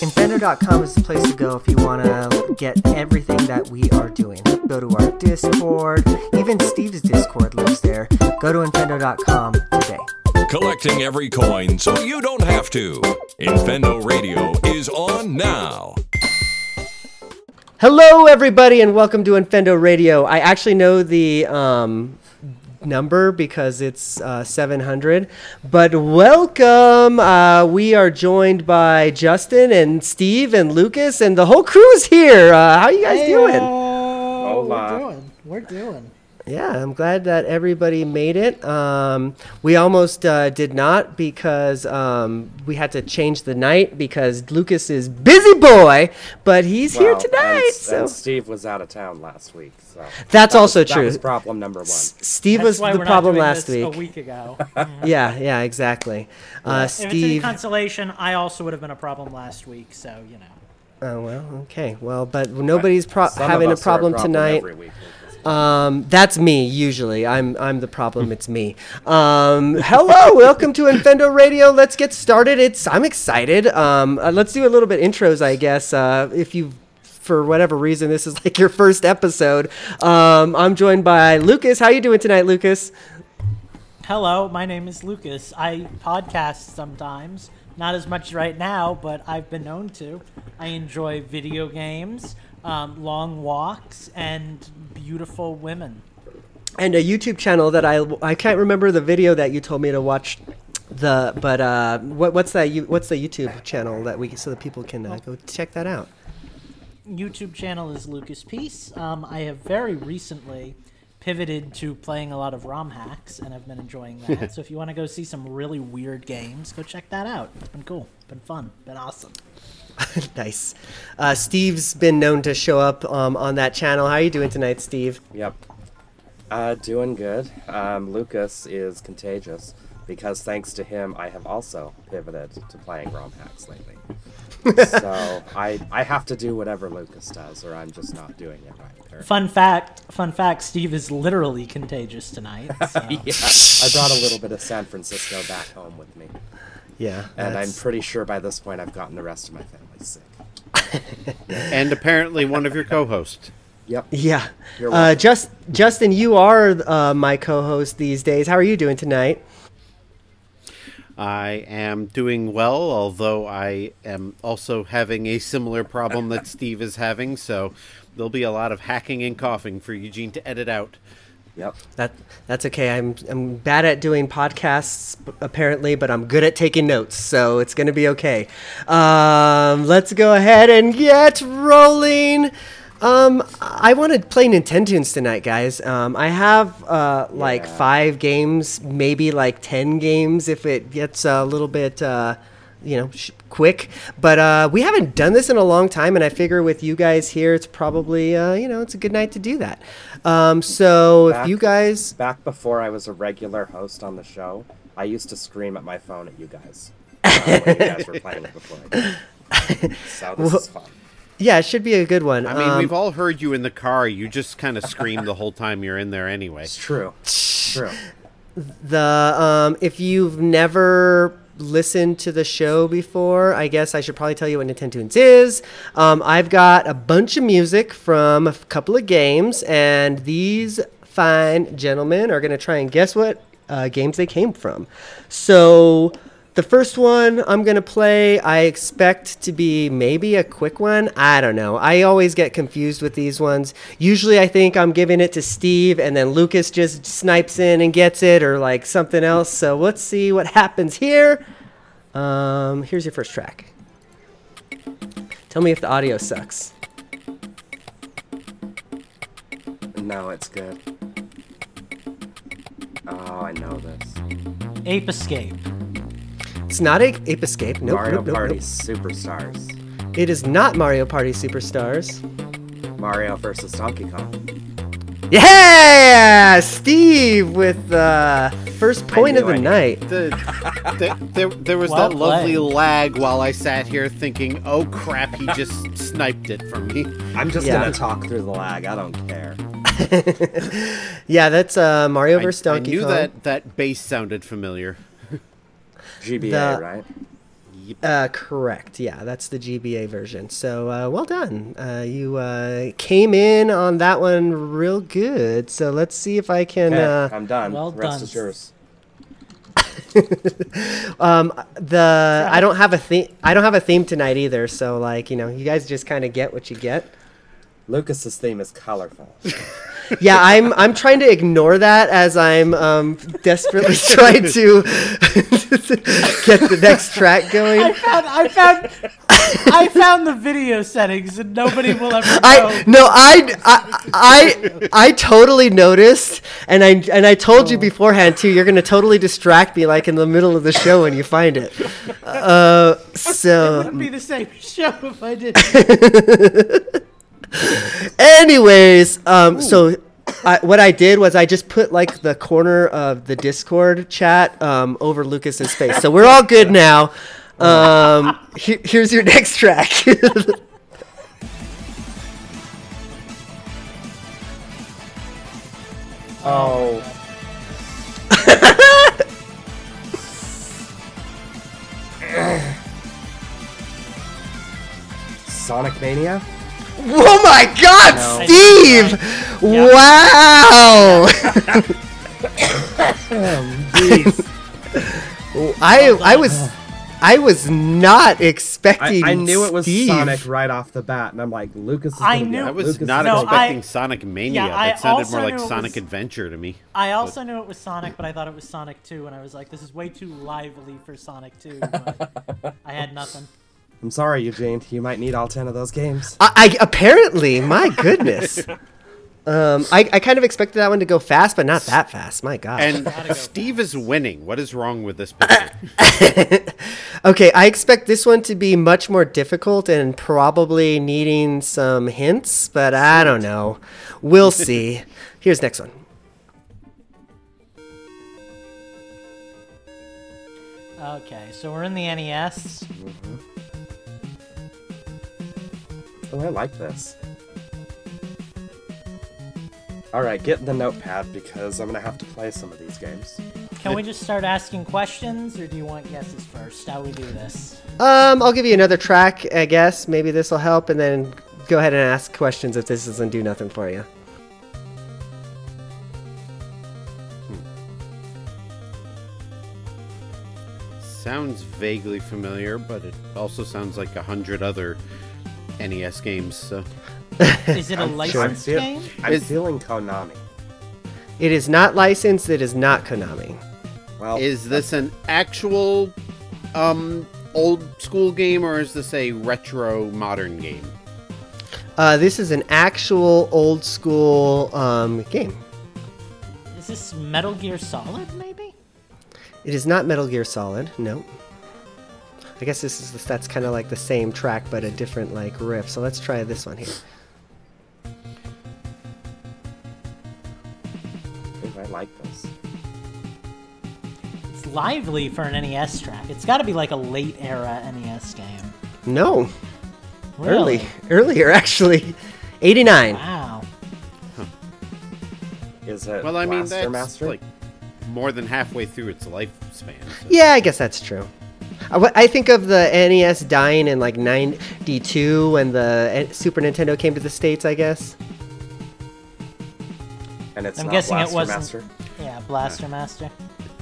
Infendo.com is the place to go if you want to get everything that we are doing. Go to our Discord. Even Steve's Discord lives there. Go to Infendo.com today. Collecting every coin so you don't have to. Infendo Radio is on now. Hello, everybody, and welcome to Infendo Radio. I actually know the um, number because it's uh, 700. But welcome. Uh, we are joined by Justin and Steve and Lukas, and the whole crew is here. Uh, how you guys doing? Hola. We're doing. We're doing. Yeah, I'm glad that everybody made it. Um, we almost uh, did not because um, we had to change the night because Lukas is busy boy, but he's here tonight. And, so and Steve was out of town last week, so that's that also was, true. That was problem number one. S- Steve That's was why the we're not problem doing last this week. A week ago. Yeah, yeah, exactly. Uh, If it's any consolation, I also would have been a problem last week. So you know. Oh well, okay. Well, but nobody's pro- having a us are problem, tonight. Every week. Um, that's me usually. I'm I'm the problem. It's me. Um, hello, welcome to Infendo Radio. Let's get started. It's I'm excited. Um, uh, let's do a little bit intros, I guess. Uh, if you for whatever reason this is like your first episode, um, I'm joined by Lukas. How you doing tonight, Lukas? Hello, my name is Lukas. I podcast sometimes, not as much right now, but I've been known to. I enjoy video games, um, long walks, and beautiful women. and a YouTube channel that I I can't remember the video that you told me to watch. The but uh, what what's that? You, what's the YouTube channel that we so that people can uh, go check that out? YouTube channel is Lukas Peace. Um, I have very recently pivoted to playing a lot of ROM hacks, and I've been enjoying that. so if you want to go see some really weird games, go check that out. It's been cool, it's been fun, been awesome. nice. Uh, Steve's been known to show up um, on that channel. How are you doing tonight, Steve? Yep. Uh, doing good. Um, Lukas is contagious because thanks to him, I have also pivoted to playing ROM hacks lately. so I I have to do whatever Lukas does, or I'm just not doing it right. apparently. Fun fact, fun fact, Steve is literally contagious tonight. So. Yeah, I brought a little bit of San Francisco back home with me, Yeah. and I'm pretty sure by this point I've gotten the rest of my family sick. and apparently one of your co-hosts. Yep. Yeah. Uh, just Justin, you are uh, my co-host these days. How are you doing tonight? I am doing well, although I am also having a similar problem that Steve is having. So there'll be a lot of hacking and coughing for Eugene to edit out. Yep. That that's okay. I'm I'm bad at doing podcasts apparently, but I'm good at taking notes, so it's gonna be okay. Um, let's go ahead and get rolling. Um, I want to play Nintentunes tonight, guys. Um, I have uh, like Yeah. five games, maybe like ten games if it gets a little bit. Uh, you know, sh- quick. But uh, we haven't done this in a long time, and I figure with you guys here, it's probably uh, you know, it's a good night to do that. Um, so if you guys, Back before I was a regular host on the show, I used to scream at my phone at you guys uh, when you guys were playing it before. So this is fun. yeah, it should be a good one. I mean, Um, we've all heard you in the car. You just kind of scream the whole time you're in there anyway. It's true. True. the um, if you've never listened to the show before, I guess I should probably tell you what Nintentunes is. Um, I've got a bunch of music from a couple of games, and these fine gentlemen are going to try and guess what uh, games they came from. So. The first one I'm going to play, I expect to be maybe a quick one. I don't know. I always get confused with these ones. Usually I think I'm giving it to Steve and then Lukas just snipes in and gets it or like something else. So let's see what happens here. Um, here's your first track. Tell me if the audio sucks. No, it's good. Oh, I know this. Ape Escape. It's not a Ape Escape. Nope, Mario nope, nope, Party nope. Superstars. It is not Mario Party Superstars. Mario versus Donkey Kong. Yeah, Steve with the first point of the I night. The, the, there, there was Well that lovely played. lag while I sat here thinking, "Oh crap, he just sniped it from me." I'm just Yeah. gonna talk through the lag. I don't care. Yeah, that's uh, Mario I, vs. I Donkey knew Kong. that that bass sounded familiar. GBA, The- right? Uh, correct. Yeah, that's the GBA version. So uh, well done. Uh, you uh, came in on that one real good. So let's see if I can. Okay, Uh, I'm done. well rest done. is yours. um, the I don't have a theme. I don't have a theme tonight either. So like you know, you guys just kind of get what you get. Lukas's theme is colorful. Yeah, I'm I'm trying to ignore that as I'm um, desperately trying to get the next track going. I found I found I found the video settings and nobody will ever know. I no, I, I I I totally noticed, and I and I told you beforehand too. You're gonna totally distract me, like in the middle of the show when you find it. Uh, it so wouldn't be the same show if I did. Anyways, um, so I, what I did was I just put like the corner of the Discord chat um, over Lukas's face, so we're all good now. Um, he- here's your next track. Oh. Sonic Mania? Oh my God, No. Steve! Yeah. Wow! Jeez. I I was I was not expecting. I knew it was Steve. Sonic right off the bat, and I'm like, Lukas is I knew- I was Lukas not is gonna No, get expecting it. Sonic Mania. Yeah, I that sounded more like Sonic was- Adventure to me. I also knew it was Sonic, but I thought it was Sonic 2, and I was like, this is way too lively for Sonic 2. But I had nothing. I'm sorry, Eugene. You might need all ten of those games. I, I apparently, my goodness. Um, I, I kind of expected that one to go fast, but not that fast. My God. And Steve is winning. What is wrong with this picture? okay, I expect this one to be much more difficult and probably needing some hints, but I don't know. We'll see. Here's next one. Okay, so we're in the NES. Oh, I like this. All right, get the notepad because I'm gonna have to play some of these games. Can we just start asking questions, or do you want guesses first? How we do this? Um, I'll give you another track, I guess. Maybe this will help, and then go ahead and ask questions if this doesn't do nothing for you. sounds vaguely familiar, but it also sounds like a hundred other NES games. So Is it a I'm licensed feel- game? I'm Is- feeling Konami. It is not licensed. It is not Konami. Well, is this an actual um old school game or is this a retro modern game? Uh, this is an actual old school um, game. Is this Metal Gear Solid, maybe? It is not Metal Gear Solid. No. I guess this is that's kind of like the same track but a different like riff. So let's try this one here. Ooh, I like this. It's lively for an NES track. It's got to be like a late era NES game. No, Really? early, earlier actually, eighty nine. Wow. Is it Well, I mean Blaster that's Master? like more than halfway through its lifespan. so- Yeah, I guess that's true. I, think of the NES dying in like '92 when the eh, Super Nintendo came to the states. I guess. and it's I'm not guessing it wasn't- Master. Yeah, Blaster Master.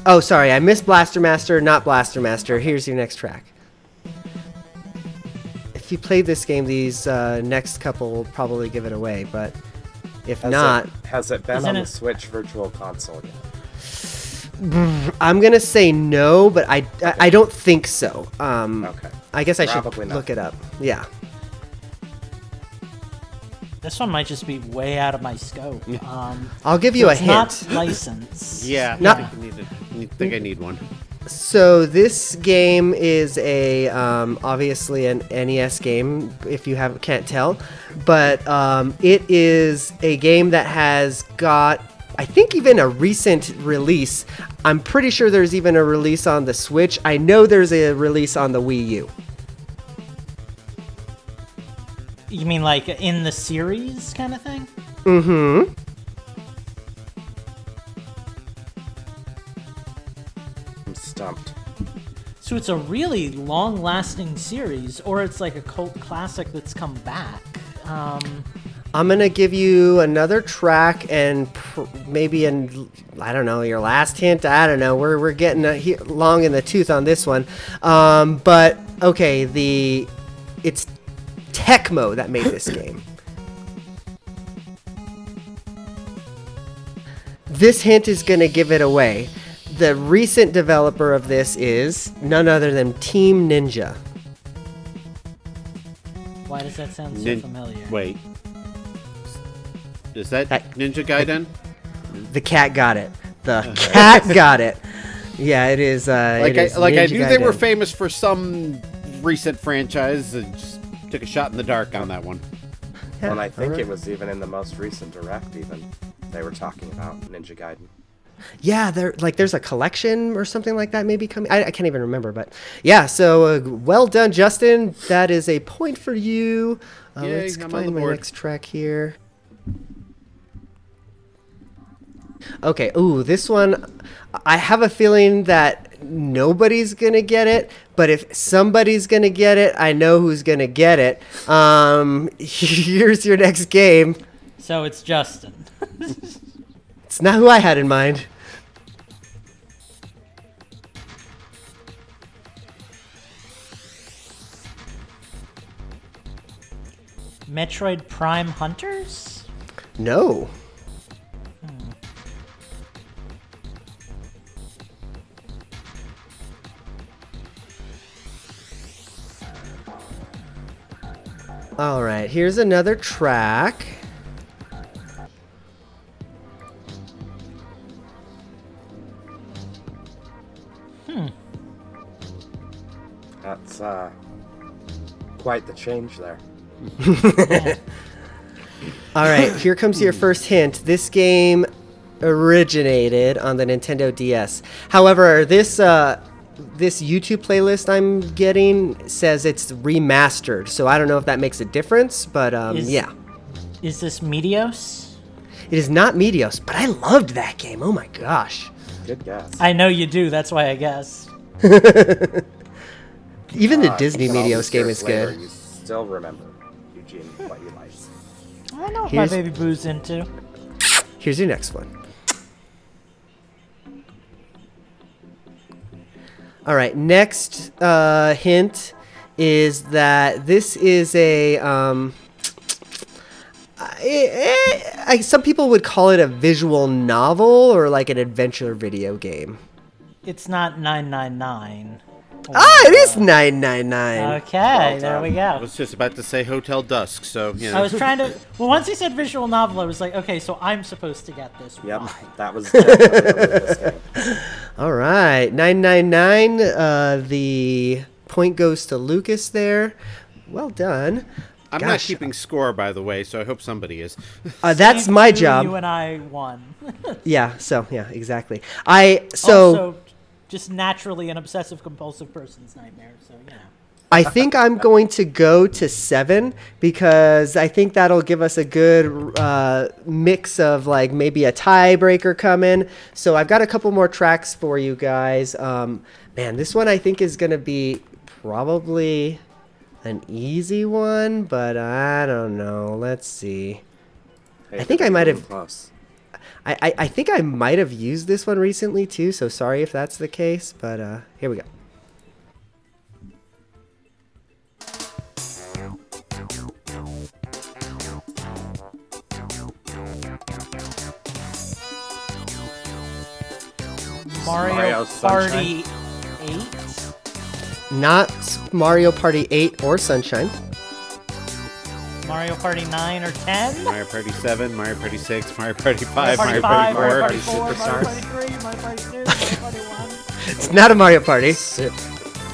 Oh, sorry, I missed Blaster Master, not Blaster Master. Here's your next track. If you played this game, these uh, next couple will probably give it away, but if Has not, it, has it been Isn't on the Switch Virtual Console yet? I'm gonna say no, but I, I, I don't think so. Um, Okay. I guess I Probably should not. look it up. Yeah. This one might just be way out of my scope. Um, I'll give you a it's hint. not licensed. Yeah, Not- I think, I need to- I think I need one. So this game is a um, obviously an NES game, if you have can't tell, but um, it is a game that has got, I think, even a recent release. I'm pretty sure there's even a release on the Switch. I know there's a release on the Wii U. You mean like in the series kind of thing? Mm-hmm. I'm stumped. So it's a really long-lasting series, or it's like a cult classic that's come back. Um, I'm gonna give you another track and pr- maybe an I don't know your last hint. I don't know. We're we're getting a, he- long in the tooth on this one. Um, but okay, the it's Tecmo that made this game. This hint is gonna give it away. The recent developer of this is none other than Team Ninja. why does that sound so Nin- familiar? Wait. Is that That- Ninja Gaiden? The cat got it. The cat got it. Yeah, it is. Uh, Like it I, is like I Ninja knew they were famous for some recent franchise. I just took a shot in the dark on that one. Yeah, and I think alright. it was even in the most recent direct. Even they were talking about Ninja Gaiden. Yeah, there like there's a collection or something like that maybe coming. I, I can't even remember, but yeah. So uh, well done, Justin. That is a point for you. Uh, Yay, let's I'm on find the my next track here. Okay. Ooh, this one. I have a feeling that nobody's gonna get it, but if somebody's gonna get it, I know who's gonna get it. Um, here's your next game. So it's Justin. It's not who I had in mind. Metroid Prime Hunters? No. All right, here's another track. Hmm. That's uh, quite the change there. All right, here comes your first hint. This game originated on the Nintendo DS. However, this uh, this YouTube playlist I'm getting says it's remastered, so I don't know if that makes a difference. But um, Is- yeah, Is this Meteos? it is not Meteos, but I loved that game. Oh my gosh! Good guess. I know you do, that's why I guess. Even the Uh, Disney but all Meteos these game is later, good. You still remember Eugene what you like. I know what Here's- my baby boo's into. Here's your next one. All right, next uh, hint is that this is a. Um, I, I, I- some people would call it a visual novel or like an adventure video game. It's not 999. Ah, it is 999. Okay, there we go. I was just about to say Hotel Dusk, so you know. I was trying to. Well, once he said visual novel, I was like, okay, so I'm supposed to get this. Yep, Why? that was definitely this game. All right, 999. Uh, the point goes to Lukas there. Well done. I'm not keeping score, by the way, so I hope somebody is. Uh, that's Same my two, job. You and I won. Yeah, so yeah, exactly. I so also, just naturally an obsessive compulsive person's nightmare. So you know. I think I'm going to go to seven because I think that'll give us a good uh, mix of like maybe a tiebreaker coming. So I've got a couple more tracks for you guys. Um, man, this one I think is going to be probably an easy one, but I don't know. Let's see. Hey, I think I might have- close. I, I, I think I might have used this one recently too, so sorry if that's the case, but uh, here we go. Mario, Mario Party Eight. Not Mario Party 8 or Sunshine. Mario Party Nine or Ten. Mario Party 7, Mario Party 6, Mario Party 5, Mario Party Mario Five, Party 4. Mario Party Four, Mario Party Three, Mario Party Two, Mario Party One. It's not a Mario Party.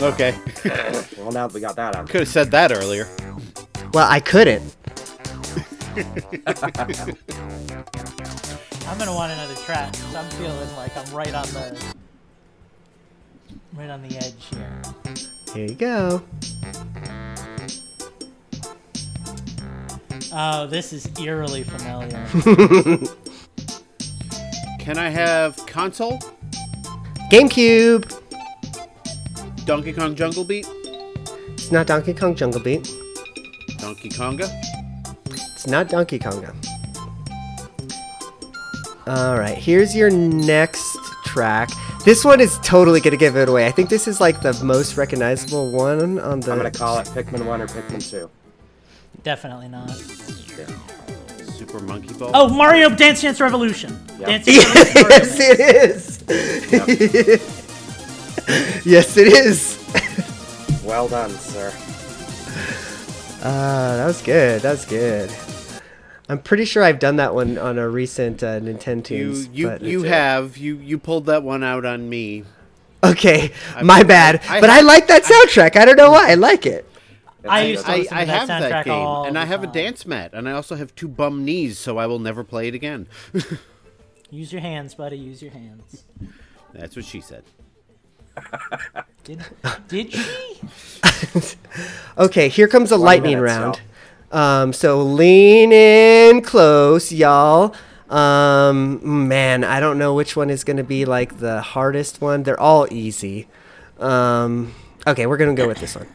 Okay. Well, now that we got that out. Could have said that earlier. Well, I couldn't. I'm gonna want another track 'cause I'm feeling like I'm right on the right on the edge here. Here you go. Oh, this is eerily familiar. Can I have console? GameCube. Donkey Kong Jungle Beat, It's not Donkey Kong Jungle Beat. Donkey Konga. It's not Donkey Konga. All right, here's your next track. This one is totally gonna give it away. I think this is like the most recognizable one on the. I'm gonna call it Pikmin 1 or Pikmin 2. Definitely not. Super Monkey Ball. Oh, Mario Dance Dance Revolution. Yep. Dance Dance Revolution. Yes, it is. yes, it is. Well done, sir. Uh, that was good. That was good. I'm pretty sure I've done that one on a recent uh, Nintendo you you but- you have you you pulled that one out on me. Okay, I- my bad. I- but I like that soundtrack. I don't know why. I like it. I used to I, listen I to that have that soundtrack game, and I have a dance mat, and I also have two bum knees, so I will never play it again. Use your hands, buddy. Use your hands. That's what she said. Did, did she? Okay, here comes a 20 lightning minutes, round. Um, so lean in close, y'all. Um, man, I don't know which one is going to be like the hardest one. They're all easy. Um, okay, we're going to go with this one.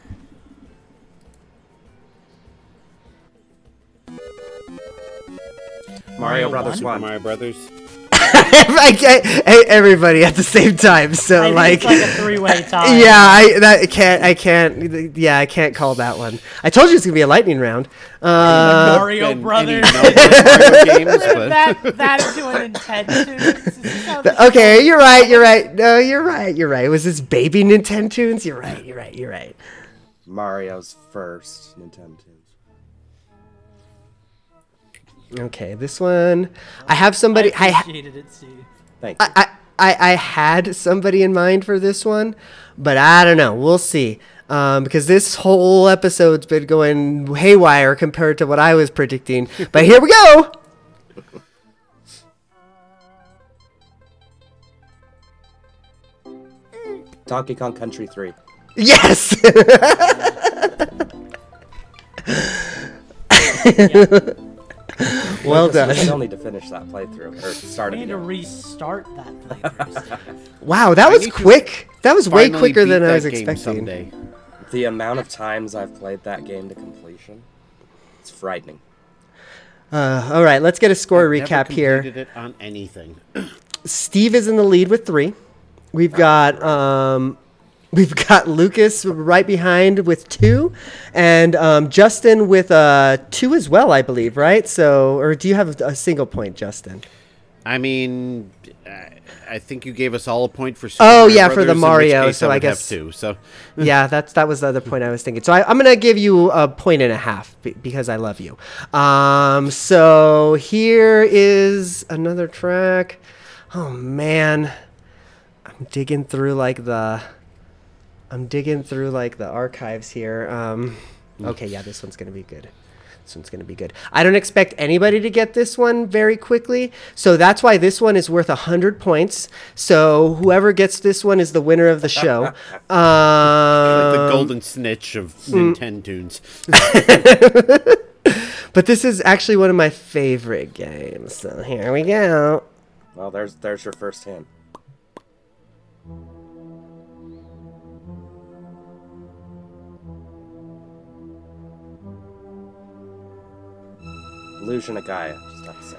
Mario Brothers one? Mario Brothers. I can't, e- everybody at the same time. So I like, it's like a three-way tie. yeah, I that can't, I can't, yeah, I can't call that one. I told you it's gonna be a lightning round. Uh, Mario Brothers. any number Mario games, that that into an Nintendo. okay, you're right, you're right. No, you're right, you're right. Was this baby Nintentunes? You're right, you're right, you're right. Mario's first Nintendo Okay, this one, I have somebody. I, I appreciated it, Steve. Thank you. I, I, I had somebody in mind for this one, but I don't know. We'll see. Um, because this whole episode's been going haywire compared to what I was predicting. But here we go. Donkey Kong Country 3. Yes. well Lukas, We done. still need to finish that playthrough, or start We it need to restart that playthrough. Wow, that was quick. That was way quicker than I was game expecting. Someday. The amount of times I've played that game to completion, it's frightening. Uh, all right, let's get a score Never recap here. it on anything. Steve is in the lead with three. We've got um, we've got Lukas right behind with two, and um, Justin with uh, two as well, I believe. Right? So, or do you have a single point, Justin? I mean, I- I think you gave us all a point for. Super Oh, Mario yeah, for the Brothers, in which Mario, so I have guess- two. So yeah, that's that was the other point I was thinking. So I, I'm gonna give you a point and a half be- because I love you. Um, so here is another track. Oh man, I'm digging through like the, I'm digging through like the archives here. Um, okay, yeah, this one's gonna be good. This one's gonna be good. I don't expect anybody to get this one very quickly, so that's why this one is worth hundred points. So whoever gets this one is the winner of the show. Um, like the golden snitch of mm. Nintentunes. but this is actually one of my favorite games. So here we go. Well, there's there's your first hint. Illusion of Gaia, just have to say.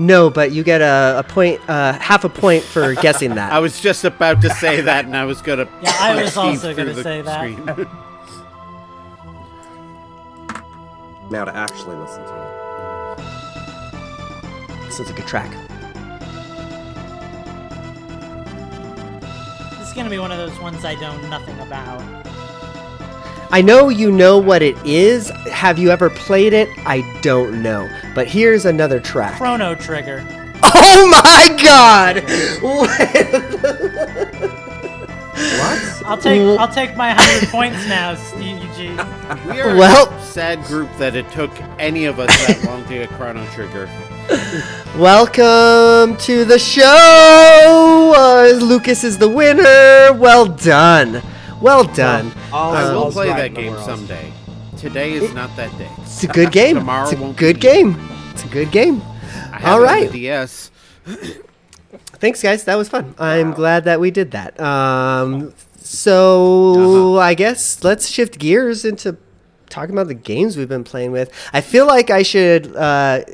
No, but you get a, a point, uh, half a point for guessing that. I was just about to say that, and I was gonna. Yeah, I was also gonna the say that. Now to actually listen to it. this is a good track. This is gonna be one of those ones I know nothing about. I know you know what it is. Have you ever played it? I don't know. But here's another track. Chrono Trigger. Oh my god! What? I'll take I'll take my hundred points now, Steve Eugene. We are Well- a sad group that it took any of us that long to get Chrono Trigger. Welcome to the show! Uh, Lukas is the winner. Well done. Well done. All I will play right that game someday. Today is not that day. It's a good game. Tomorrow it's a won't good be. game. It's a good game. I have All it on right. DS. Thanks, guys. That was fun. I'm glad that we did that. Um, So I guess let's shift gears into talking about the games we've been playing with. I feel like I should uh,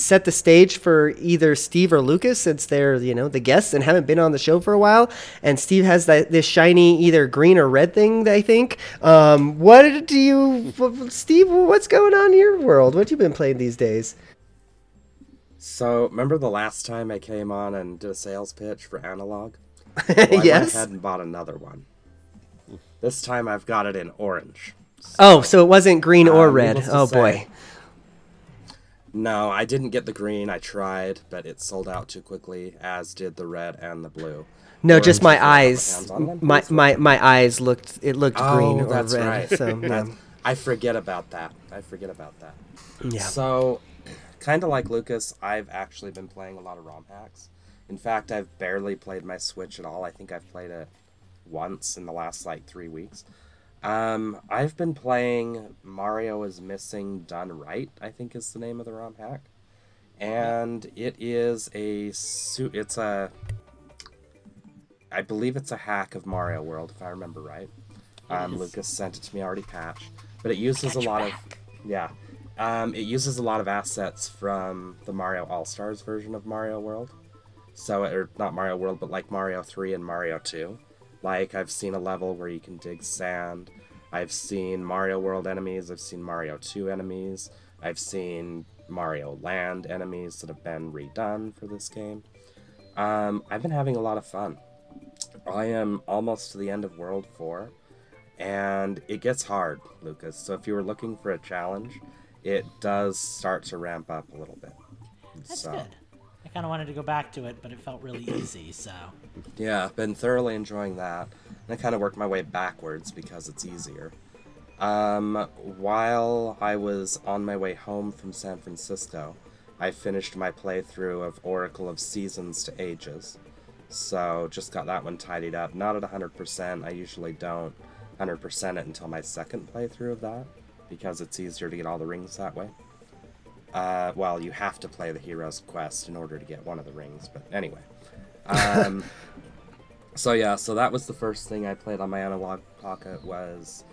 set the stage for either Steve or Lukas since they're you know the guests and haven't been on the show for a while. And Steve has that this shiny either green or red thing. I think. Um, what do you, Steve? What's going on in your world? What you been playing these days? So, remember the last time I came on and did a sales pitch for Analogue? Well, I went yes. ahead and bought another one. This time I've got it in orange. Oh, so it wasn't green or Um, red. Oh say- boy. No, I didn't get the green. I tried, but it sold out too quickly, as did the red and the blue. No, Orange, just my if you have eyes. hands on them, My my my eyes looked. It looked oh, green Oh, or that's red. right. So yeah. That's- I forget about that. I forget about that. yeah. So, kind of like Lukas, I've actually been playing a lot of ROM hacks. In fact, I've barely played my Switch at all. I think I've played it once in the last like three weeks. Um, I've been playing Mario is Missing Done Right. I think is the name of the ROM hack, and it is a su- It's a. I believe it's a hack of Mario World, if I remember right. Um, Lukas sent it to me already patched, but it uses a lot of yeah. Um, it uses a lot of assets from the Mario All Stars version of Mario World. So, or not Mario World, but like Mario 3 and Mario 2. Like, I've seen a level where you can dig sand. I've seen Mario World enemies. I've seen Mario 2 enemies. I've seen Mario Land enemies that have been redone for this game. Um, I've been having a lot of fun. I am almost to the end of World 4, and it gets hard, Lukas. So if you were looking for a challenge, it does start to ramp up a little bit. That's so, good. Kind of wanted to go back to it, but it felt really easy. So Yeah, been thoroughly enjoying that. And I kind of worked my way backwards because it's easier. Um, while I was on my way home from San Francisco, I finished my playthrough of Oracle of Seasons to Ages. So just got that one tidied up. Not at 100%. I usually don't 100% it until my second playthrough of that because it's easier to get all the rings that way. Uh, well, you have to play the hero's quest in order to get one of the rings, but anyway. Um, so yeah, so that was the first thing I played on my Analogue Pocket was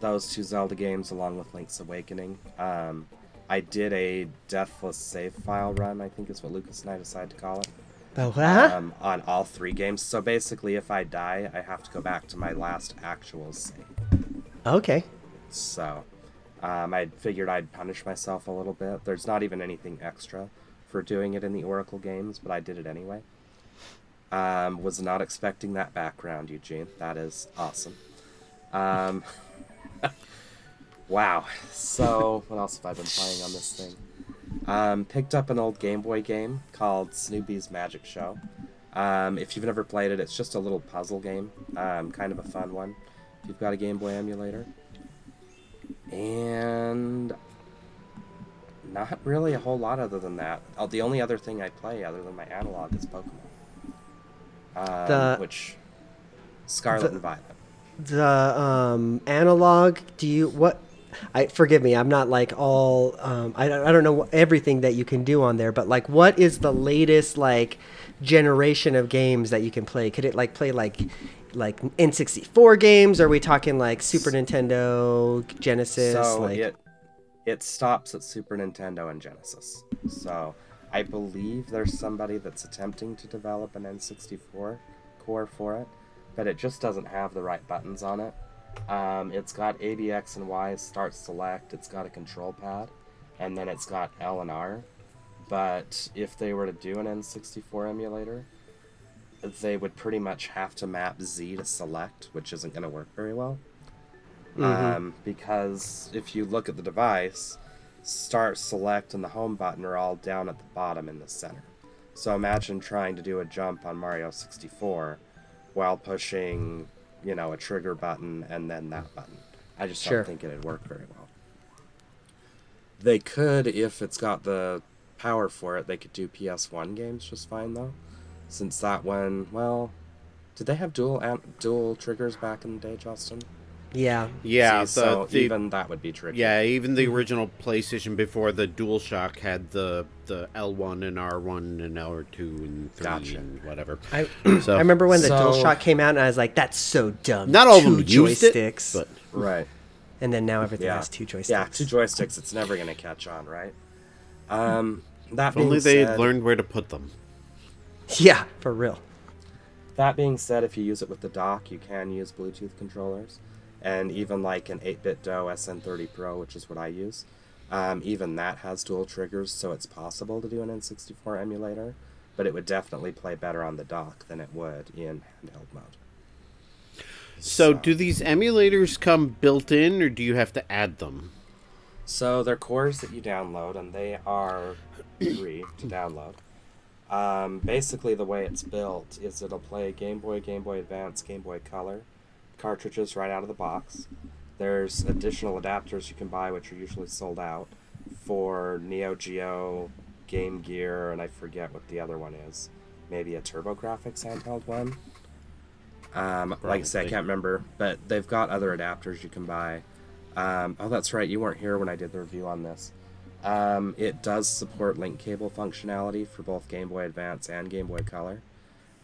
those two Zelda games along with Link's Awakening. Um, I did a deathless save file run, I think is what Lukas and I decided to call it, Oh, huh? um, on all three games. So basically, if I die, I have to go back to my last actual save. okay. So um, I figured I'd punish myself a little bit. There's not even anything extra for doing it in the Oracle games, but I did it anyway. Um, was not expecting that background, Eugene. That is awesome. Um, wow. So, what else have I been playing on this thing? Um, picked up an old Game Boy game called Snoopy's Magic Show. Um, if you've never played it, it's just a little puzzle game. Um, kind of a fun one. If you've got a Game Boy emulator. And not really a whole lot other than that. Oh, the only other thing I play other than my Analogue is Pokemon. Um, The- which Scarlet the- and Violet. The um, Analogue. Do you what? I forgive me. I'm not like all. Um, I don't. I don't know everything that you can do on there, but like, what is the latest like generation of games that you can play? Could it like play like like N64 games? Are we talking like Super Nintendo, Genesis? So like, it it stops at Super Nintendo and Genesis. So I believe there's somebody that's attempting to develop an N64 core for it, but it just doesn't have the right buttons on it. Um, it's got A, B, X, and Y start select. It's got a control pad, and then it's got L and R. But if they were to do an N64 emulator, they would pretty much have to map Z to select, which isn't going to work very well. Um, because if you look at the device, start, select, and the home button are all down at the bottom in the center. So imagine trying to do a jump on Mario 64 while pushing, you know, a trigger button and then that button. I just Sure. don't think it'd work very well. They could, if it's got the power for it, they could do PS1 games just fine though. Since that one, well, did they have dual an- dual triggers back in the day, Justin? Yeah. Yeah, See, the, so the- even that would be tricky. yeah, even the original PlayStation before the DualShock had the the L1 and R1 and L2 and 3 Gotcha. and whatever. I, So- I remember when the So- DualShock came out, and I was like, "That's so dumb." Not all of two them used it, joysticks, but Right. and then now everything Yeah. has two joysticks. Yeah, two joysticks. It's never going to catch on, right? Um, that if being only they said, learned where to put them. Yeah, for real. That being said, if you use it with the dock, you can use Bluetooth controllers, and even like an 8BitDo SN30 Pro, which is what I use, um, even that has dual triggers, so it's possible to do an N64 emulator, but it would definitely play better on the dock than it would in handheld mode. So, do these emulators come built in, or do you have to add them? So they're cores that you download, and they are free to download. Um, basically, the way it's built is it'll play Game Boy, Game Boy Advance, Game Boy Color cartridges right out of the box. There's additional adapters you can buy, which are usually sold out for Neo Geo, Game Gear, and I forget what the other one is. Maybe a TurboGrafx handheld one. Um, like I say, I can't remember, but they've got other adapters you can buy. Um, oh, that's right. You weren't here when I did the review on this. Um, it does support link cable functionality for both Game Boy Advance and Game Boy Color.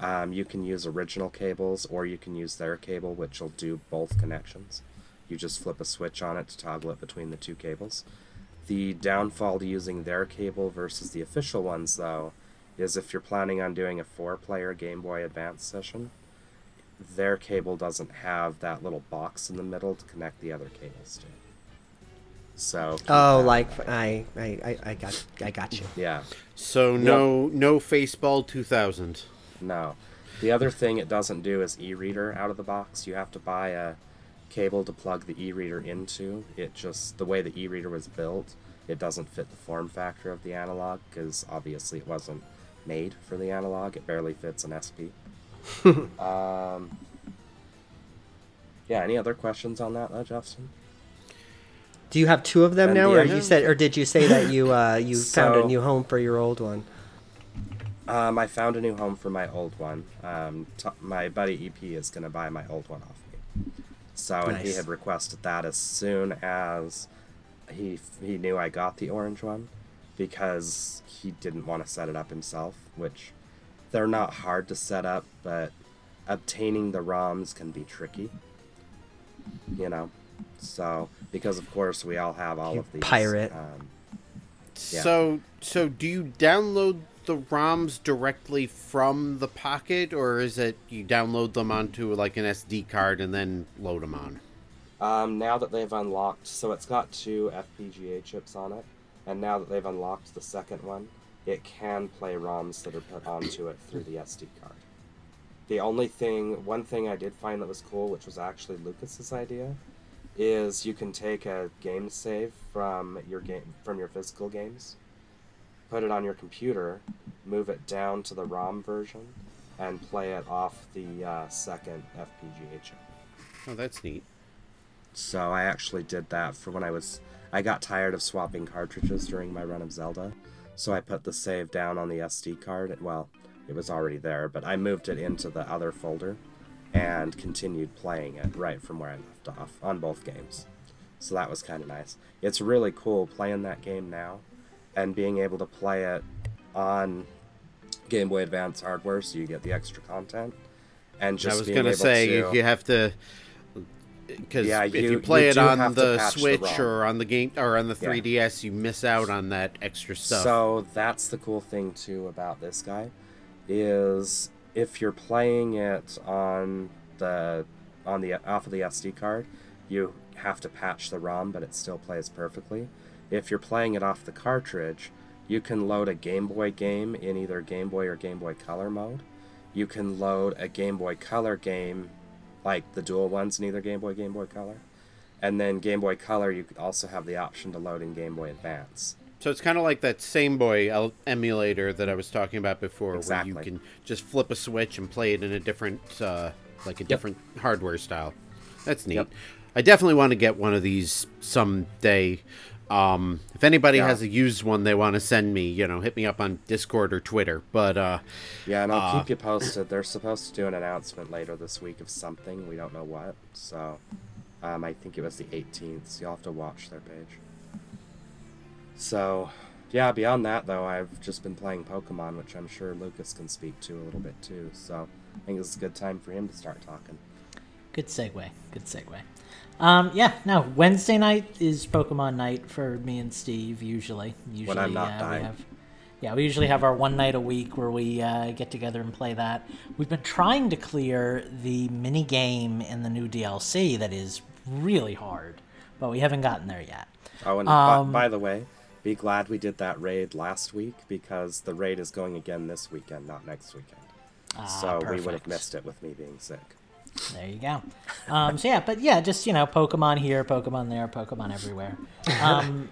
Um, you can use original cables or you can use their cable, which will do both connections. You just flip a switch on it to toggle it between the two cables. The downfall to using their cable versus the official ones, though, is if you're planning on doing a four player Game Boy Advance session, their cable doesn't have that little box in the middle to connect the other cables to. So. Oh, like. I, I, I, I got, I got you. Yeah. So, no no Faceball 2000. No. The other thing it doesn't do is e-reader out of the box. You have to buy a cable to plug the e-reader into. It just the way the e-reader was built, it doesn't fit the form factor of the Analogue because obviously it wasn't made for the Analogue. It barely fits an SP. um, yeah. Any other questions on that, though, Justin? Do you have two of them And now, the or you said, or did you say that you, uh, you found a new home for your old one? Um, I found a new home for my old one. Um, t- my buddy EP is going to buy my old one off me. So, and he had requested that as soon as he he knew I got the orange one, because he didn't want to set it up himself. Which they're not hard to set up, but obtaining the ROMs can be tricky. You know, so because of course we all have all You of these pirate. Um, Yeah. So, so do you download the ROMs directly from the Pocket, or is it you download them onto like an SD card and then load them on? Um, now that they've unlocked, so it's got two FPGA chips on it, and now that they've unlocked the second one, it can play ROMs that are put onto it through the SD card. The only thing, one thing I did find that was cool, which was actually Lukas's idea, is you can take a game save from your game from your physical games, put it on your computer, move it down to the ROM version, and play it off the uh, second FPGA chip. Oh, that's neat. So I actually did that for when I was. I got tired of swapping cartridges during my run of Zelda, so I put the save down on the SD card. Well, it was already there, but I moved it into the other folder and continued playing it right from where I left off on both games. So that was kind of nice. It's really cool playing that game now and being able to play it on Game Boy Advance hardware so you get the extra content. And just I was being gonna say to, you, have to because Yeah, if you- you play you it on the patch the Switch or on the game or on the 3DS, you miss out on that extra stuff. So that's the cool thing too about this guy, is if you're playing it on the on the off of the SD card, you have to patch the ROM, but it still plays perfectly. If you're playing it off the cartridge, you can load a Game Boy game in either Game Boy or Game Boy Color mode. You can load a Game Boy Color game, like the dual ones in either Game Boy, Game Boy Color. And then Game Boy Color, you also have the option to load in Game Boy Advance. So it's kind of like that SameBoy emulator that I was talking about before, Exactly. where you can just flip a switch and play it in a different, uh, like a different hardware style. That's neat. Yep. I definitely want to get one of these someday. Um, if anybody Yeah. has a used one they want to send me, you know, hit me up on Discord or Twitter. But uh, Yeah, and I'll Uh, keep you posted. They're supposed to do an announcement later this week of something. We don't know what. So Um, I think it was the 18th. So you'll have to watch their page. So, yeah. Beyond that, though, I've just been playing Pokemon, which I'm sure Lukas can speak to a little bit too. So, I think it's a good time for him to start talking. Good segue. Good segue. Um, yeah, no. Wednesday night is Pokemon night for me and Steve. Usually, usually when I'm not uh, dying. we have. Yeah, we usually have our one night a week where we uh, get together and play that. We've been trying to clear the mini game in the new DLC that is really hard, but we haven't gotten there yet. Oh, and Um, by, by the way, be glad we did that raid last week because the raid is going again this weekend, not next weekend. Ah, so we would have missed it with me being sick. There you go. Um, so yeah, but yeah, just you know, Pokemon here, Pokemon there, Pokemon everywhere. Um,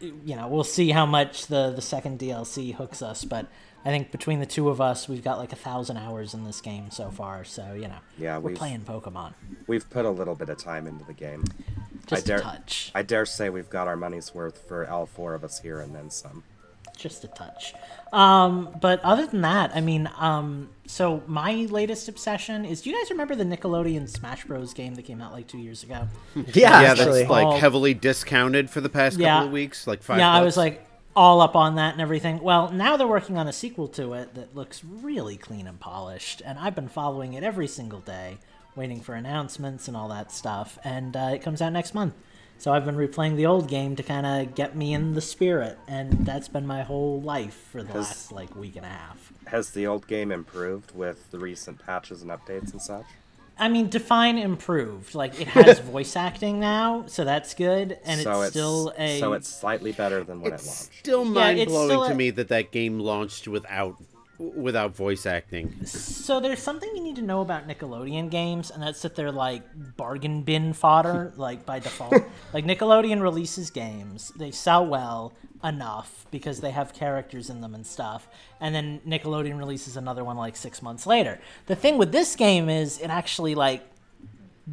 you know, we'll see how much the the second DLC hooks us, but I think between the two of us, we've got like a thousand hours in this game so far. So you know, Yeah, we're playing Pokemon. We've put a little bit of time into the game. Just I dare, a touch, I dare say we've got our money's worth for all four of us here and then some. just a touch. Um, but other than that, I mean, um, so my latest obsession is. Do you guys remember the Nickelodeon Smash Bros. game that came out like two years ago? Yeah, yeah, actually. that's like heavily discounted for the past Yeah. couple of weeks, like five. yeah, I was like all up on that and everything. Well, now they're working on a sequel to it that looks really clean and polished, and I've been following it every single day, waiting for announcements and all that stuff. And uh, it comes out next month, so I've been replaying the old game to kind of get me in the spirit, and that's been my whole life for the Has- last like week and a half. Has the old game improved with the recent patches and updates and such? I mean, define improved. Like it has voice acting now, so that's good, and so it's, still a so it's slightly better than when it's it launched. still Yeah, mind it's blowing to a- me that that game launched without without voice acting. So there's something you need to know about Nickelodeon games, and that's that they're like bargain bin fodder, like by default. like Nickelodeon releases games, they sell well enough because they have characters in them and stuff, and then Nickelodeon releases another one like six months later. The thing with this game is it actually like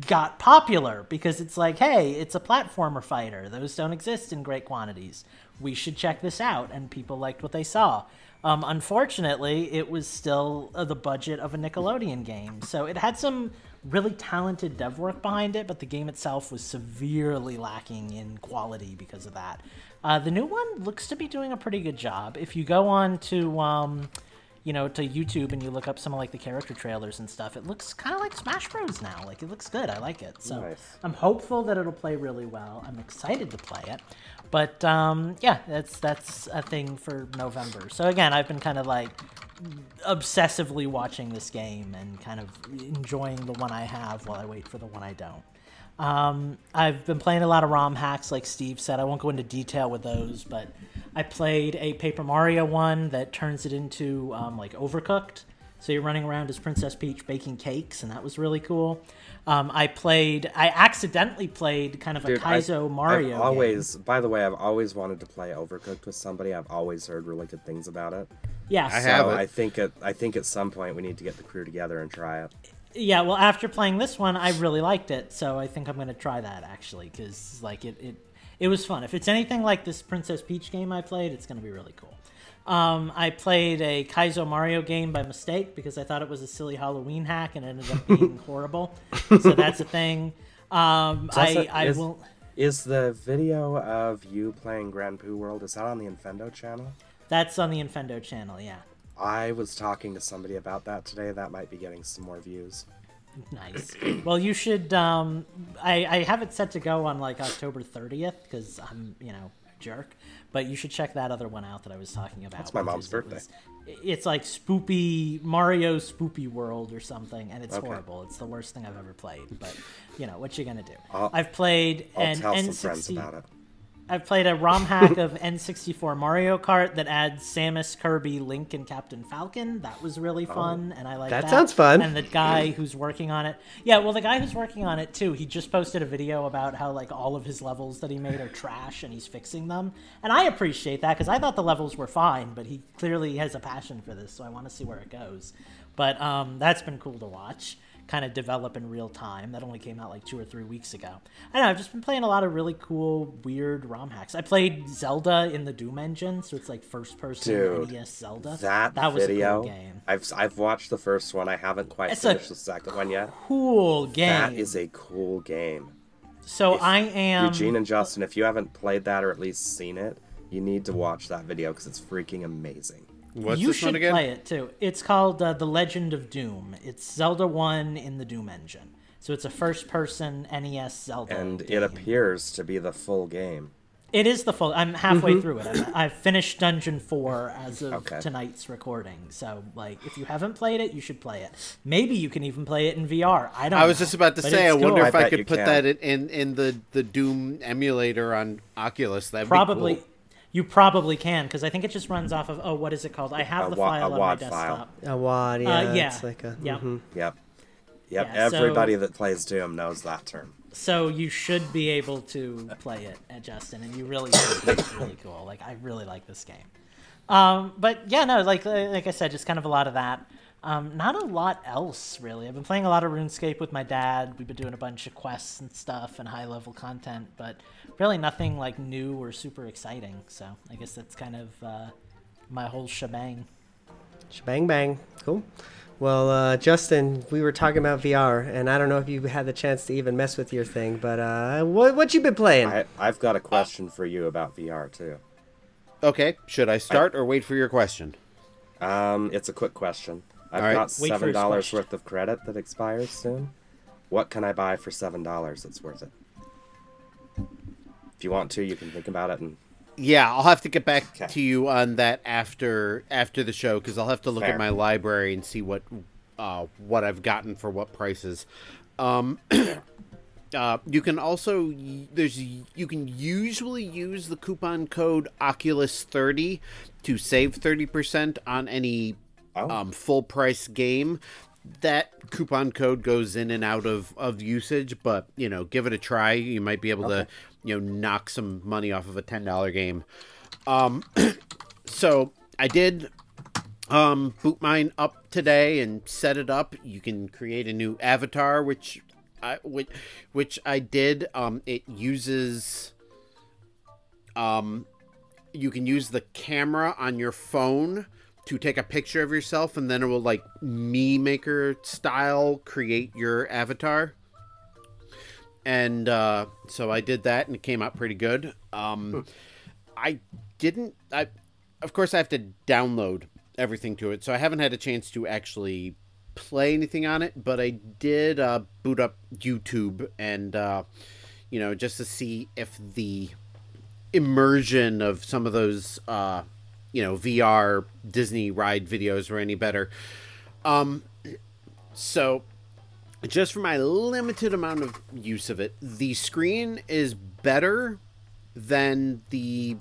got popular because it's like, hey, it's a platformer fighter. Those don't exist in great quantities. We should check this out. And people liked what they saw. Um, unfortunately, it was still uh, the budget of a Nickelodeon game. So it had some really talented dev work behind it, but the game itself was severely lacking in quality because of that. Uh, the new one looks to be doing a pretty good job. If you go on to. Um, you know, to YouTube and you look up some of like the character trailers and stuff, it looks kind of like Smash Bros. now. Like it looks good. I like it. So Nice. I'm hopeful that it'll play really well. I'm excited to play it. But um, yeah, that's that's a thing for November. So again, I've been kind of like obsessively watching this game and kind of enjoying the one I have while I wait for the one I don't. Um, I've been playing a lot of ROM hacks, like Steve said. I won't go into detail with those, but I played a Paper Mario one that turns it into um, like Overcooked. So you're running around as Princess Peach baking cakes, and that was really cool. Um, I played, I accidentally played kind of a Dude, I- Kaizo Mario. I've game. always, by the way, I've always wanted to play Overcooked with somebody. I've always heard really good things about it. yeah, I so- have it. I think at I think at some point we need to get the crew together and try it. Yeah, well, after playing this one, I really liked it, so I think I'm going to try that actually, because like it, it, it was fun. If it's anything like this Princess Peach game I played, it's going to be really cool. Um, I played a Kaizo Mario game by mistake because I thought it was a silly Halloween hack and it ended up being horrible. So that's a thing. Um, I, Does I is- will. Is the video of you playing Grand Poo World is that on the Infendo channel? That's on the Infendo channel. Yeah, I was talking to somebody about that today. That might be getting some more views. nice. Well, you should. Um, I, I have it set to go on like October 30th because I'm, you know, jerk. But you should check that other one out that I was talking about. That's my mom's it birthday. was- it's like Spoopy Mario Spoopy World or something, and it's Okay. horrible. It's the worst thing I've ever played. But you know what you're gonna do? I've played I'll tell some N60. friends about it. I've played a ROM hack of N64 Mario Kart that adds Samus, Kirby, Link, and Captain Falcon. That was really fun, and I like that. That sounds fun. And the guy who's working on it, yeah, well, the guy who's working on it too, he just posted a video about how like all of his levels that he made are trash, and he's fixing them. And I appreciate that because I thought the levels were fine, but he clearly has a passion for this, so I want to see where it goes. But um, that's been cool to watch kind of develop in real time. That only came out like two or three weeks ago. I know. I've just been playing a lot of really cool, weird ROM hacks. I played Zelda in the Doom engine, so it's like first person Dude, NES Zelda. That, that was video, a cool game. I've I've watched the first one. I haven't quite It's finished the second one yet. Cool game. That is a cool game. So I am Eugene and Justin, if you haven't played that or at least seen it, you need to watch that video because it's freaking amazing. What's you this should one again? play it too. It's called uh, The Legend of Doom. It's Zelda 1 in the Doom engine. So it's a first person NES Zelda. And it appears to be the full game. It is the full. I'm halfway through it. I'm, I've finished Dungeon 4 as of Okay. tonight's recording. So, like, if you haven't played it, you should play it. Maybe you can even play it in VR. I don't I was know, just about to say, I it's wonder if I I, could put can. that in, in in the the Doom emulator on Oculus. That'd Probably. Be cool. You probably can, because I think it just runs off of. Oh, what is it called? I have A the wa- file a on WAD my file. desktop. A wad, yeah. Uh, yeah. It's like a. Yep. mhm. Yep. Yep. Yeah, so- Everybody that plays Doom knows that term. So you should be able to play it at Justin, and you really should. It's really cool. Like I really like this game. Um, but yeah, no, like like I said, just kind of a lot of that. Um, not a lot else really. I've been playing a lot of RuneScape with my dad. We've been doing a bunch of quests and stuff and high level content, but really nothing like new or super exciting. So I guess that's kind of uh, my whole shebang. Bang bang. Cool. Well, uh, Justin, we were talking about VR, and I don't know if you had the chance to even mess with your thing, but uh, what what you been playing? I, I've got a question for you about VR too. Okay, should I start or wait for your question? Um, it's a quick question. I've All right. got seven dollars worth of credit that expires soon. What can I buy for seven dollars that's worth it? If you want to, you can think about it and Yeah, I'll have to get back Okay. to you on that after after the show because I'll have to look Fair. at my library and see what uh, what I've gotten for what prices. Um, uh, you can also there's you can usually use the coupon code Oculus thirty to save thirty percent on any Oh. um, full price game. That coupon code goes in and out of, of usage, but you know, give it a try. You might be able to, you know, knock some money off of a ten dollar game. Um, so I did um, boot mine up today and set it up. You can create a new avatar, which I which, which I did. Um, it uses um, you can use the camera on your phone to take a picture of yourself, and then it will like Mii Maker style create your avatar. And uh, so I did that, and it came out pretty good. Um, I didn't. I, of course, I have to download everything to it, so I haven't had a chance to actually play anything on it. But I did uh, boot up YouTube, and uh, you know, just to see if the immersion of some of those, uh, you know, VR Disney ride videos were any better. Um, so just for my limited amount of use of it, the screen is better than the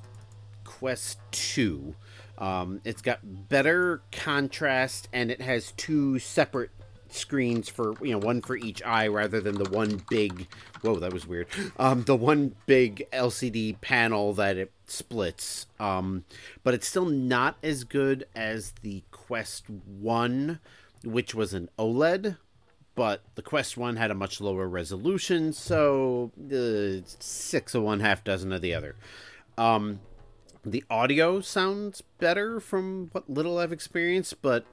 Quest 2. Um, it's got better contrast and it has two separate screens for you know one for each eye rather than the one big whoa that was weird um the one big lcd panel that it splits um but it's still not as good as the quest 1 which was an oled but the Quest One had a much lower resolution, so uh, six of one, half dozen of the other. Um, the audio sounds better from what little I've experienced, but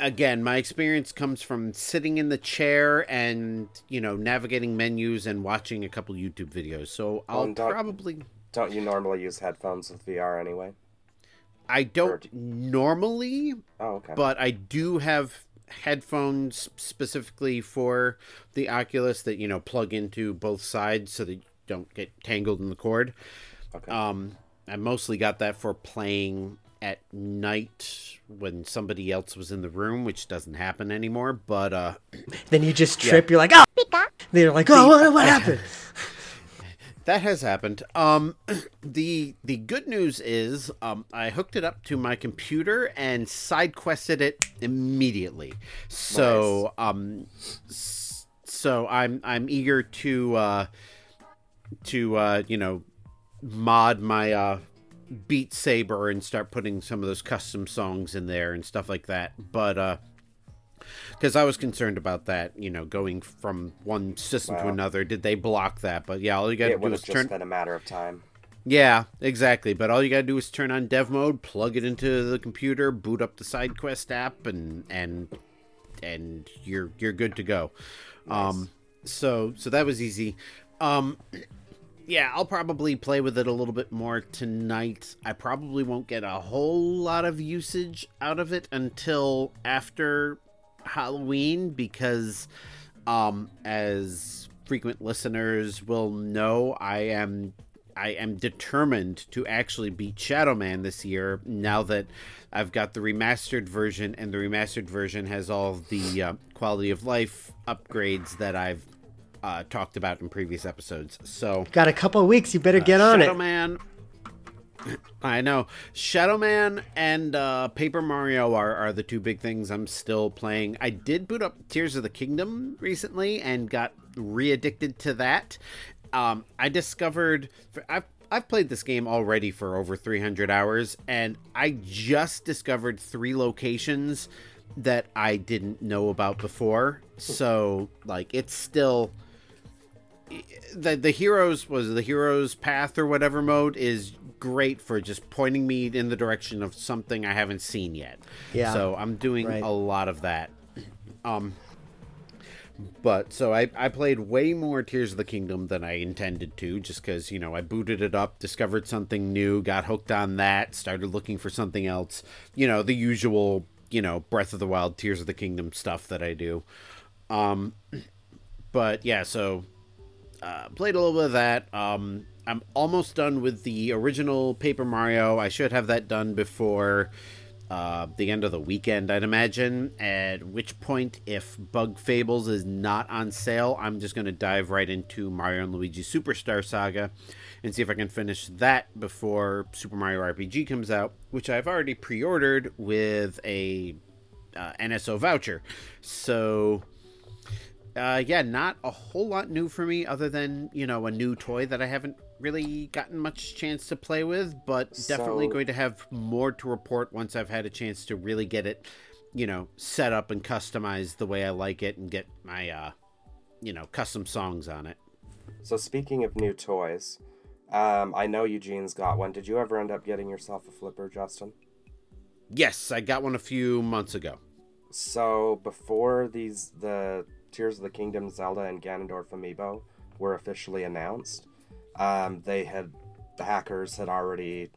again, my experience comes from sitting in the chair and you know navigating menus and watching a couple YouTube videos. So I'll don't- probably don't you normally use headphones with VR anyway? I don't normally Oh, okay. but I do have headphones specifically for the Oculus that you know plug into both sides so that you don't get tangled in the cord. okay. Um, I mostly got that for playing at night when somebody else was in the room, which doesn't happen anymore. But uh, Then you just trip. You're like, oh. They're like, oh, what, what happened? That has happened. Um, the the good news is, um, I hooked it up to my computer and side quested it immediately. So, um, so I'm I'm eager to uh, to uh, you know mod my uh, Beat Saber and start putting some of those custom songs in there and stuff like that. But uh, because I was concerned about that, you know, going from one system to another. Did they block that? But yeah, all you got to it do is turn. been a matter of time. Yeah, exactly. But all you gotta do is turn on dev mode, plug it into the computer, boot up the SideQuest app, and and and you're you're good to go. Um, so so that was easy. Um, yeah, I'll probably play with it a little bit more tonight. I probably won't get a whole lot of usage out of it until after Halloween because, um, as frequent listeners will know, I am I am determined to actually beat Shadow Man this year. Now that I've got the remastered version, and the remastered version has all the uh, quality of life upgrades that I've uh, talked about in previous episodes. So Got a couple of weeks. You better get on it. Shadow it. Man. I know. Shadow Man and uh, Paper Mario are, are the two big things I'm still playing. I did boot up Tears of the Kingdom recently and got re addicted to that. Um, I discovered. I've, I've played this game already for over 300 hours, and I just discovered three locations that I didn't know about before. So, like, it's still the the heroes was the heroes path or whatever mode is great for just pointing me in the direction of something I haven't seen yet. Yeah. So I'm doing Right. a lot of that. Um but so I, I played way more Tears of the Kingdom than I intended to, just because, you know, I booted it up, discovered something new, got hooked on that, started looking for something else. You know, the usual, you know, Breath of the Wild, Tears of the Kingdom stuff that I do. Um, but yeah, so uh, played a little bit of that. Um, I'm almost done with the original Paper Mario. I should have that done before uh, the end of the weekend, I'd imagine. At which point, if Bug Fables is not on sale, I'm just going to dive right into Mario and Luigi Superstar Saga and see if I can finish that before Super Mario RPG comes out, which I've already pre ordered with a uh, NSO voucher. So uh, yeah, not a whole lot new for me, other than you know a new toy that I haven't really gotten much chance to play with, but definitely So- going to have more to report once I've had a chance to really get it, you know, set up and customized the way I like it, and get my, uh, you know, custom songs on it. So speaking of new toys, um, I know Eugene's got one. Did you ever end up getting yourself a flipper, Justin? Yes, I got one a few months ago. So before these, the Tears of the Kingdom, Zelda, and Ganondorf amiibo were officially announced, um, they had the hackers had already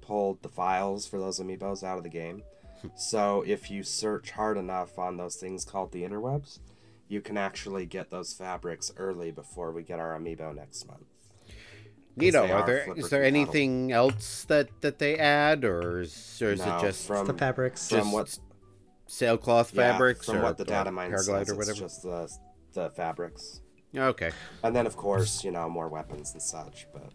pulled the files for those amiibos out of the game. so if you search hard enough on those things called the interwebs, you can actually get those fabrics early before we get our amiibo next month. Nito, they are are there is there anything else that that they add, or is, or is No, it just from The fabrics. from just what sailcloth yeah, fabrics from or what the data mine paraglide says, or it's whatever? just the the fabrics. Okay. And then, of course, you know, more weapons and such. But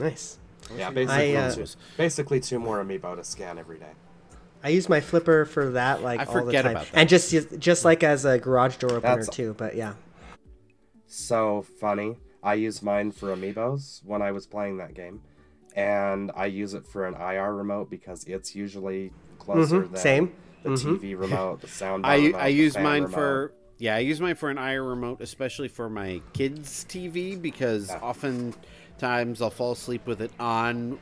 Nice. yeah, basically, uh, two, basically two more amiibo to scan every day. I use my flipper for that like I all the time, about that. and just just like as a garage door opener That's- too. But yeah, So funny. I used mine for amiibos when I was playing that game, and I use it for an IR remote because it's usually closer Mm-hmm. same. the TV remote, the sound. I remote, I use mine remote. for yeah I use mine for an IR remote, especially for my kids' TV because Yeah. oftentimes I'll fall asleep with it on,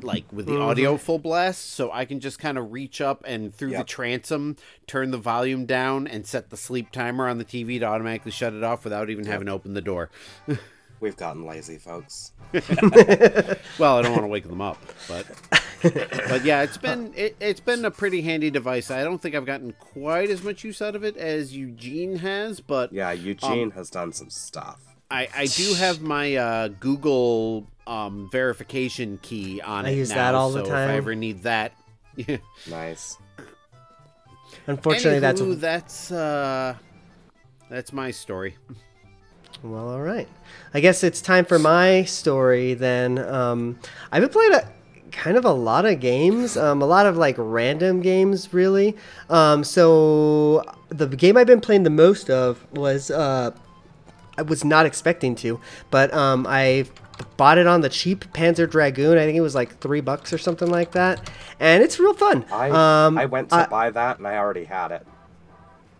like with the Mm-hmm. audio full blast, so I can just kind of reach up and through the transom turn the volume down and set the sleep timer on the TV to automatically shut it off without even having to open the door. We've gotten lazy, folks. Well, I don't want to wake them up, but but yeah, it's been it, it's been a pretty handy device. I don't think I've gotten quite as much use out of it as Eugene has, but Yeah, Eugene has done some stuff. I, I do have my uh, Google um, verification key on I it use now, that all the time. If I ever need that, Nice. unfortunately, that's that's uh, that's my story. Well, all right. I guess it's time for my story then. Um, I've been playing a, kind of a lot of games, um, a lot of like random games, really. Um, so the game I've been playing the most of was uh, I was not expecting to, but um, I bought it on the cheap Panzer Dragoon. I think it was like three bucks or something like that, and it's real fun. I um, I went to buy that and I already had it.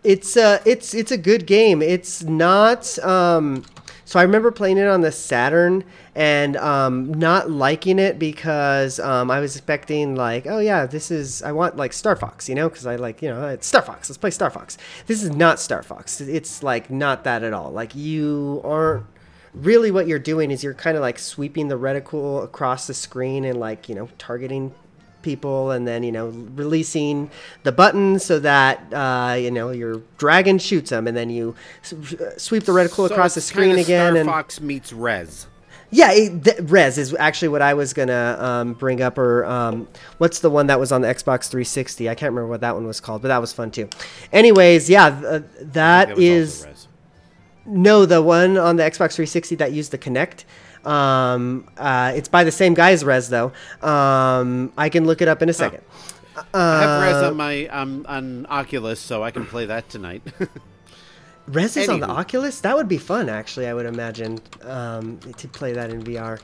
It's uh it's it's a good game. It's not um so i remember playing it on the saturn and um not liking it because um i was expecting like oh yeah this is i want like star fox you know because i like you know it's star fox let's play star fox. This is not star fox. It's like not that at all. Like you aren't really what you're doing is you're kind of like sweeping the reticle across the screen and like you know targeting people and then you know releasing the button so that uh, you know your dragon shoots them and then you sweep the reticle So across the screen again Star and Fox meets Rez. yeah, it, th- Rez is actually what I was gonna um, bring up. Or um, what's the one that was on the Xbox 360? I can't remember what that one was called, but that was fun too. Anyways, yeah, uh, that is no the one on the Xbox 360 that used the Kinect. Um, uh, it's by the same guy as Rez though. Um, I can look it up in a second. I have Rez uh, on my um, on Oculus, so I can play that tonight. Rez is on the Oculus. That would be fun, actually. I would imagine um, to play that in VR.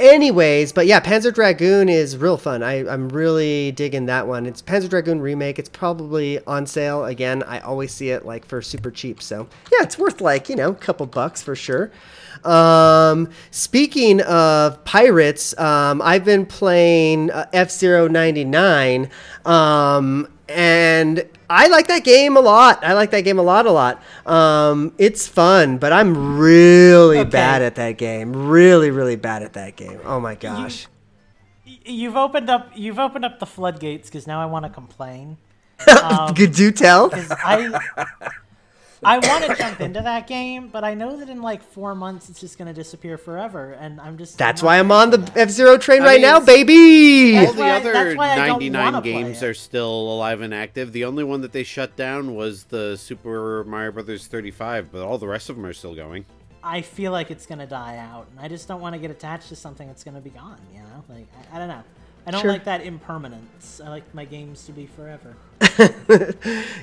Anyways, but yeah, Panzer Dragoon is real fun. I, I'm really digging that one. It's Panzer Dragoon remake. It's probably on sale again. I always see it like for super cheap. So yeah, it's worth like you know a couple bucks for sure. Um, speaking of pirates, um, I've been playing uh, F Zero ninety nine, um, and I like that game a lot. I like that game a lot, a lot. Um, it's fun, but I'm really Okay. bad at that game. Really, really bad at that game. Oh my gosh. Y- You've opened up. You've opened up the floodgates because now I want to complain. Could you tell. I I want to jump into that game, but I know that in like four months it's just gonna disappear forever, and I'm just. That's not why I'm on the. F Zero train I right mean, now, baby. All the other that's why I don't 99 games are still alive and active. The only one that they shut down was the Super Mario Brothers 35, but all the rest of them are still going. I feel like it's gonna die out, and I just don't want to get attached to something that's gonna be gone. You know, like I, I don't know. I don't Sure. like that impermanence. I like my games to be forever.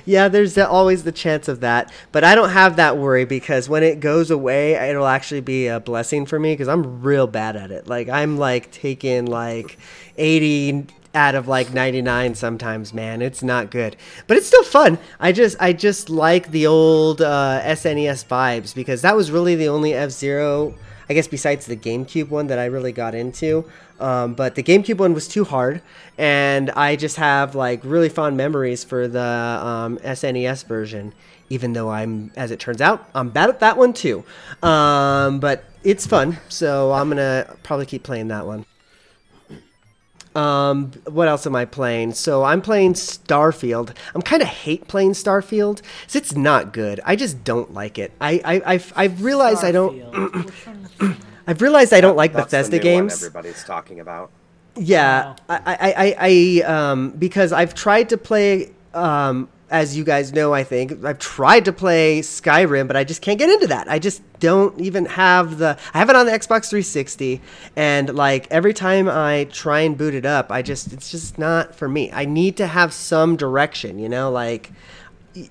Yeah, there's always the chance of that, but I don't have that worry because when it goes away, it'll actually be a blessing for me because I'm real bad at it. Like I'm like taking like 80 out of like 99 sometimes, man. It's not good, but it's still fun. I just I just like the old uh, SNES vibes because that was really the only F Zero. I guess besides the GameCube one that I really got into. Um, but the GameCube one was too hard, and I just have like really fond memories for the um, SNES version. Even though I'm, as it turns out, I'm bad at that one too. Um, but it's fun, so I'm gonna probably keep playing that one. Um, what else am I playing? So I'm playing Starfield. I'm kind of hate playing Starfield. 'cause it's not good. I just don't like it. I I I've, I've realized I don't. Starfield. Which one? I've realized I don't like That's Bethesda the new one games. everybody's talking about. Yeah, Wow. I, I, I, I, um, because I've tried to play, um, as you guys know, I think I've tried to play Skyrim, but I just can't get into that. I just don't even have the. I have it on the Xbox 360, and like every time I try and boot it up, I just it's just not for me. I need to have some direction, you know, like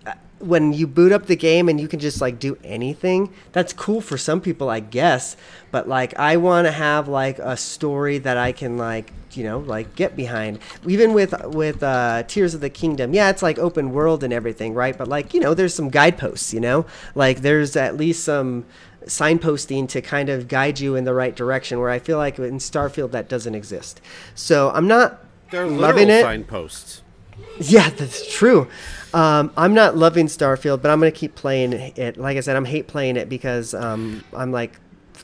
uh, when you boot up the game and you can just like do anything that's cool for some people i guess but like i want to have like a story that i can like you know like get behind even with with uh tears of the kingdom yeah it's like open world and everything right but like you know there's some guideposts you know like there's at least some signposting to kind of guide you in the right direction where i feel like in starfield that doesn't exist so i'm not They're loving it signposts. yeah, that's true. Um, I'm not loving Starfield, but I'm gonna keep playing it. Like I said, I'm hate playing it because um, I'm like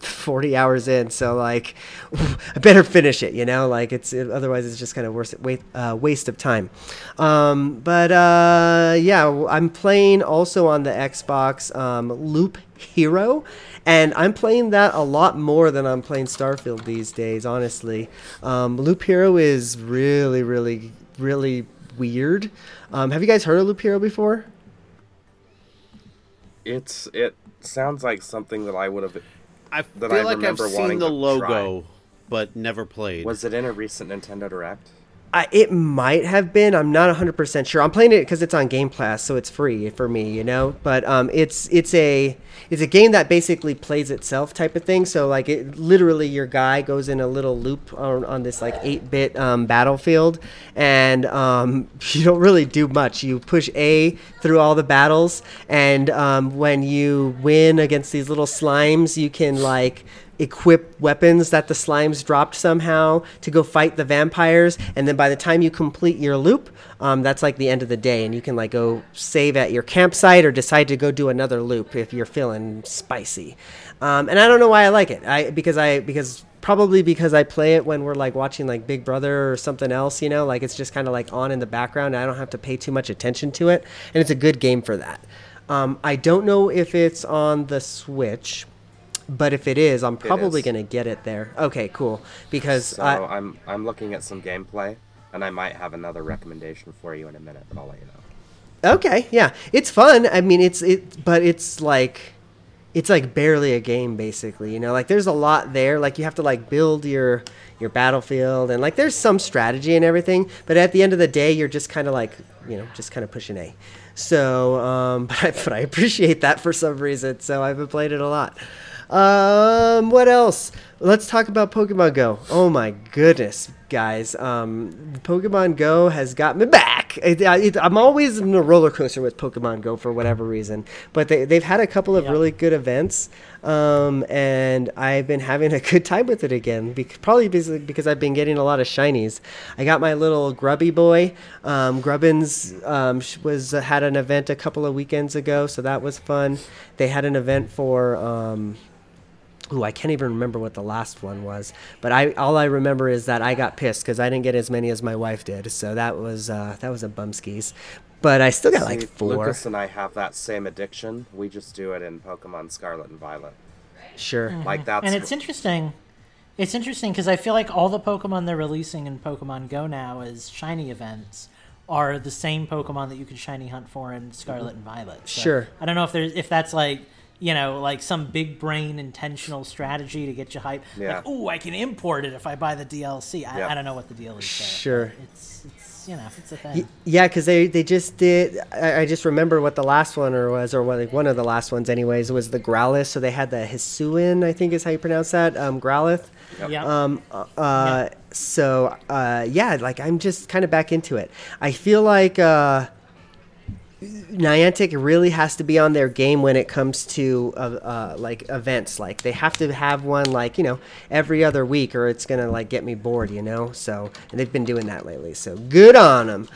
40 hours in, so like I better finish it. You know, like it's it, otherwise it's just kind of worse wait, uh, waste of time. Um, but uh, yeah, I'm playing also on the Xbox um, Loop Hero. And I'm playing that a lot more than I'm playing Starfield these days, honestly. Um, Loop Hero is really, really, really weird. Um, have you guys heard of Loop Hero before? It's it sounds like something that I would have. I feel I like I've seen the to logo, but never played. Was it in a recent Nintendo Direct? I, it might have been. I'm not 100% sure. I'm playing it because it's on Game Pass, so it's free for me, you know. But um, it's it's a it's a game that basically plays itself type of thing. So like it literally, your guy goes in a little loop on, on this like 8-bit um, battlefield, and um, you don't really do much. You push A through all the battles, and um, when you win against these little slimes, you can like equip weapons that the slimes dropped somehow to go fight the vampires and then by the time you complete your loop um, that's like the end of the day and you can like go save at your campsite or decide to go do another loop if you're feeling spicy. Um, and i don't know why i like it. I because i because probably because i play it when we're like watching like big brother or something else you know? Like it's just kind of like on in the background i don't have to pay too much attention to it and it's a good game for that. Um, i don't know if it's on the switch but if it is, I'm probably is. going to get it there. Okay, cool. Because So I, I'm I'm looking at some gameplay, and I might have another recommendation for you in a minute, but I'll let you know. okay, yeah, it's fun. I mean, it's it, but it's like, it's like barely a game, basically. You know, like there's a lot there. Like you have to like build your your battlefield, and like there's some strategy and everything. But at the end of the day, you're just kind of like, you know, just kind of pushing A. So, um, but I, but I appreciate that for some reason. So I've playing it a lot. Um, what else? Let's talk about Pokemon Go. Oh my goodness, guys. Um, Pokemon Go has got me back. It, it, I'm always in a roller coaster with Pokemon Go for whatever reason, but they, they've had a couple of Yeah. really good events, um, and I've been having a good time with it again. Bec- probably because, because I've been getting a lot of shinies. I got my little grubby boy. Um, Grubbins um, was had an event a couple of weekends ago, so that was fun. They had an event for. Um, Ooh, I can't even remember what the last one was, but I all I remember is that I got pissed because I didn't get as many as my wife did, so that was uh, that was a bumskis. But I still got like See, four. Lukas and I have that same addiction. We just do it in Pokemon Scarlet and Violet. Sure. Like that's and it's interesting. It's interesting because I feel like all the Pokemon they're releasing in Pokemon Go now as shiny events are the same Pokemon that you can shiny hunt for in Scarlet and Violet. So Sure. I don't know if there's if that's like you know like some big brain intentional strategy to get you hype. Yeah. Like, oh, I can import it if I buy the DLC. I, Yep. I don't know what the deal is. there, Sure. It's it's you know it's a thing. Yeah, because they, they just did. I, I just remember what the last one or was, or what, like one of the last ones, anyways, was the Growlithe. So they had the Hisuian, I think is how you pronounce that, um, Growlithe. yeah. Um, uh, uh, so uh, yeah, like I'm just kind of back into it. I feel like uh, Niantic really has to be on their game when it comes to uh, uh, like events. Like they have to have one like you know every other week, or it's gonna like get me bored. You know. So and they've been doing that lately. So good on them.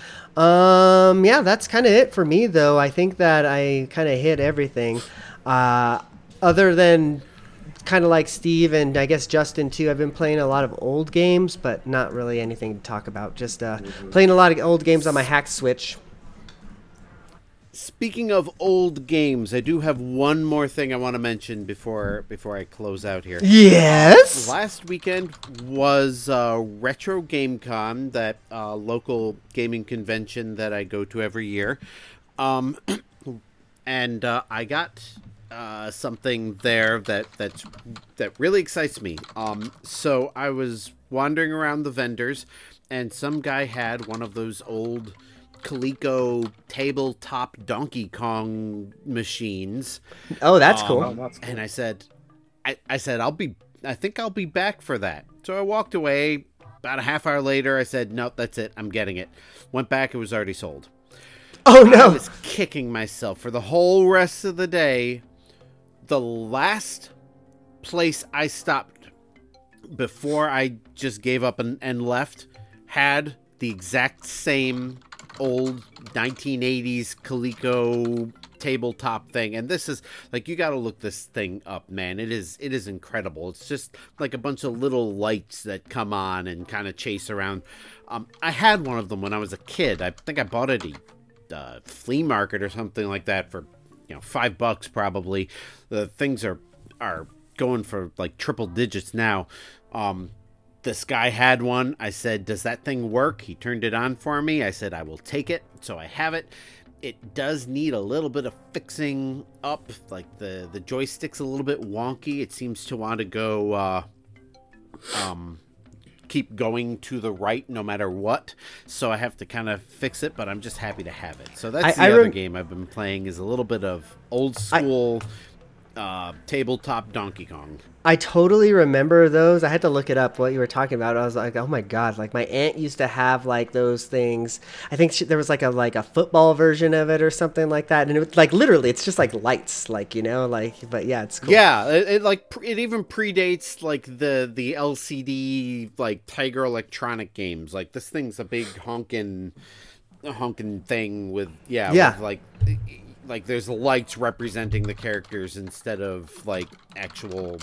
Um, yeah, that's kind of it for me though. I think that I kind of hit everything. Uh, other than kind of like Steve and I guess Justin too. I've been playing a lot of old games, but not really anything to talk about. Just uh, playing a lot of old games on my hack switch. Speaking of old games, I do have one more thing I want to mention before before I close out here. Yes. Last weekend was uh, Retro Game Con, that uh, local gaming convention that I go to every year. Um, and uh, I got uh, something there that that's that really excites me. Um, so I was wandering around the vendors, and some guy had one of those old Coleco tabletop Donkey Kong machines. Oh, that's um, cool. Oh, that's cool. And I said, I, I said, I'll be, I think I'll be back for that. So I walked away. About a half hour later, I said, no, that's it. I'm getting it. Went back. It was already sold. oh no. I was kicking myself for the whole rest of the day. The last place I stopped before I just gave up and, and left had the exact same old 1980s Coleco tabletop thing. And this is like you got to look this thing up man. It is it is incredible. It's just like a bunch of little lights that come on and kind of chase around. Um, i had one of them when i was a kid. I think i bought it at uh, flea market or something like that for you know five bucks probably. The things are are going for like triple digits now. Um this guy had one. I said does that thing work? He turned it on for me. I said i will take it. So i have it. It does need a little bit of fixing up like the the joystick's a little bit wonky. It seems to want to go uh um keep going to the right no matter what. So i have to kind of fix it but i'm just happy to have it. So that's I- the I other rem- game i've been playing is a little bit of old I- school uh, tabletop Donkey Kong. I totally remember those. I had to look it up what you were talking about. I was like, oh my god! Like my aunt used to have like those things. I think she, there was like a like a football version of it or something like that. And it was like literally, it's just like lights, like you know, like. But yeah, it's cool. Yeah, it, it like it even predates like the the LCD like Tiger Electronic games. Like this thing's a big honking honking thing with yeah Yeah. with, like like there's lights representing the characters instead of like actual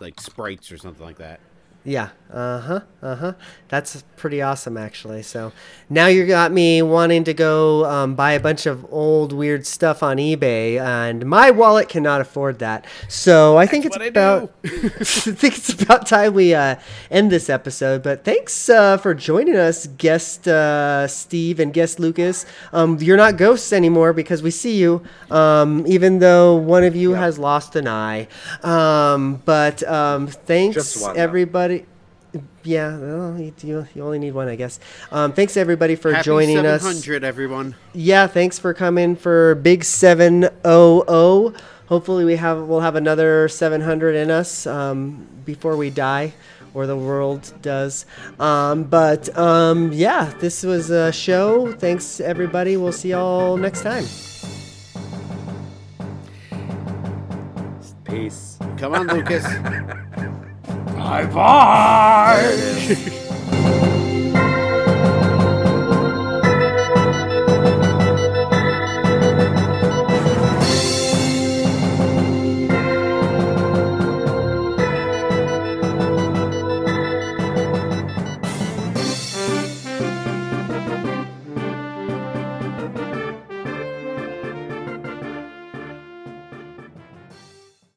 like sprites or something like that. Yeah. Uh huh. Uh huh. That's pretty awesome, actually. So now you got me wanting to go um, buy a bunch of old weird stuff on eBay, and my wallet cannot afford that. So I think it's what I about. I think it's about time we uh, end this episode. But thanks uh, for joining us, guest uh, Steve and guest Lukas. Um, you're not ghosts anymore because we see you, um, even though one of you has lost an eye. Um, but um, thanks everybody. though. Everybody. Yeah, well, you, you, you only need one, I guess. Um, thanks everybody for Happy joining us. 700, everyone. Yeah, thanks for coming for Big Seven O O. Hopefully, we have we'll have another 700 in us um, before we die, or the world does. Um, but um, yeah, this was a show. Thanks everybody. We'll see y'all next time. Peace. Come on, Lukas. Bye bye.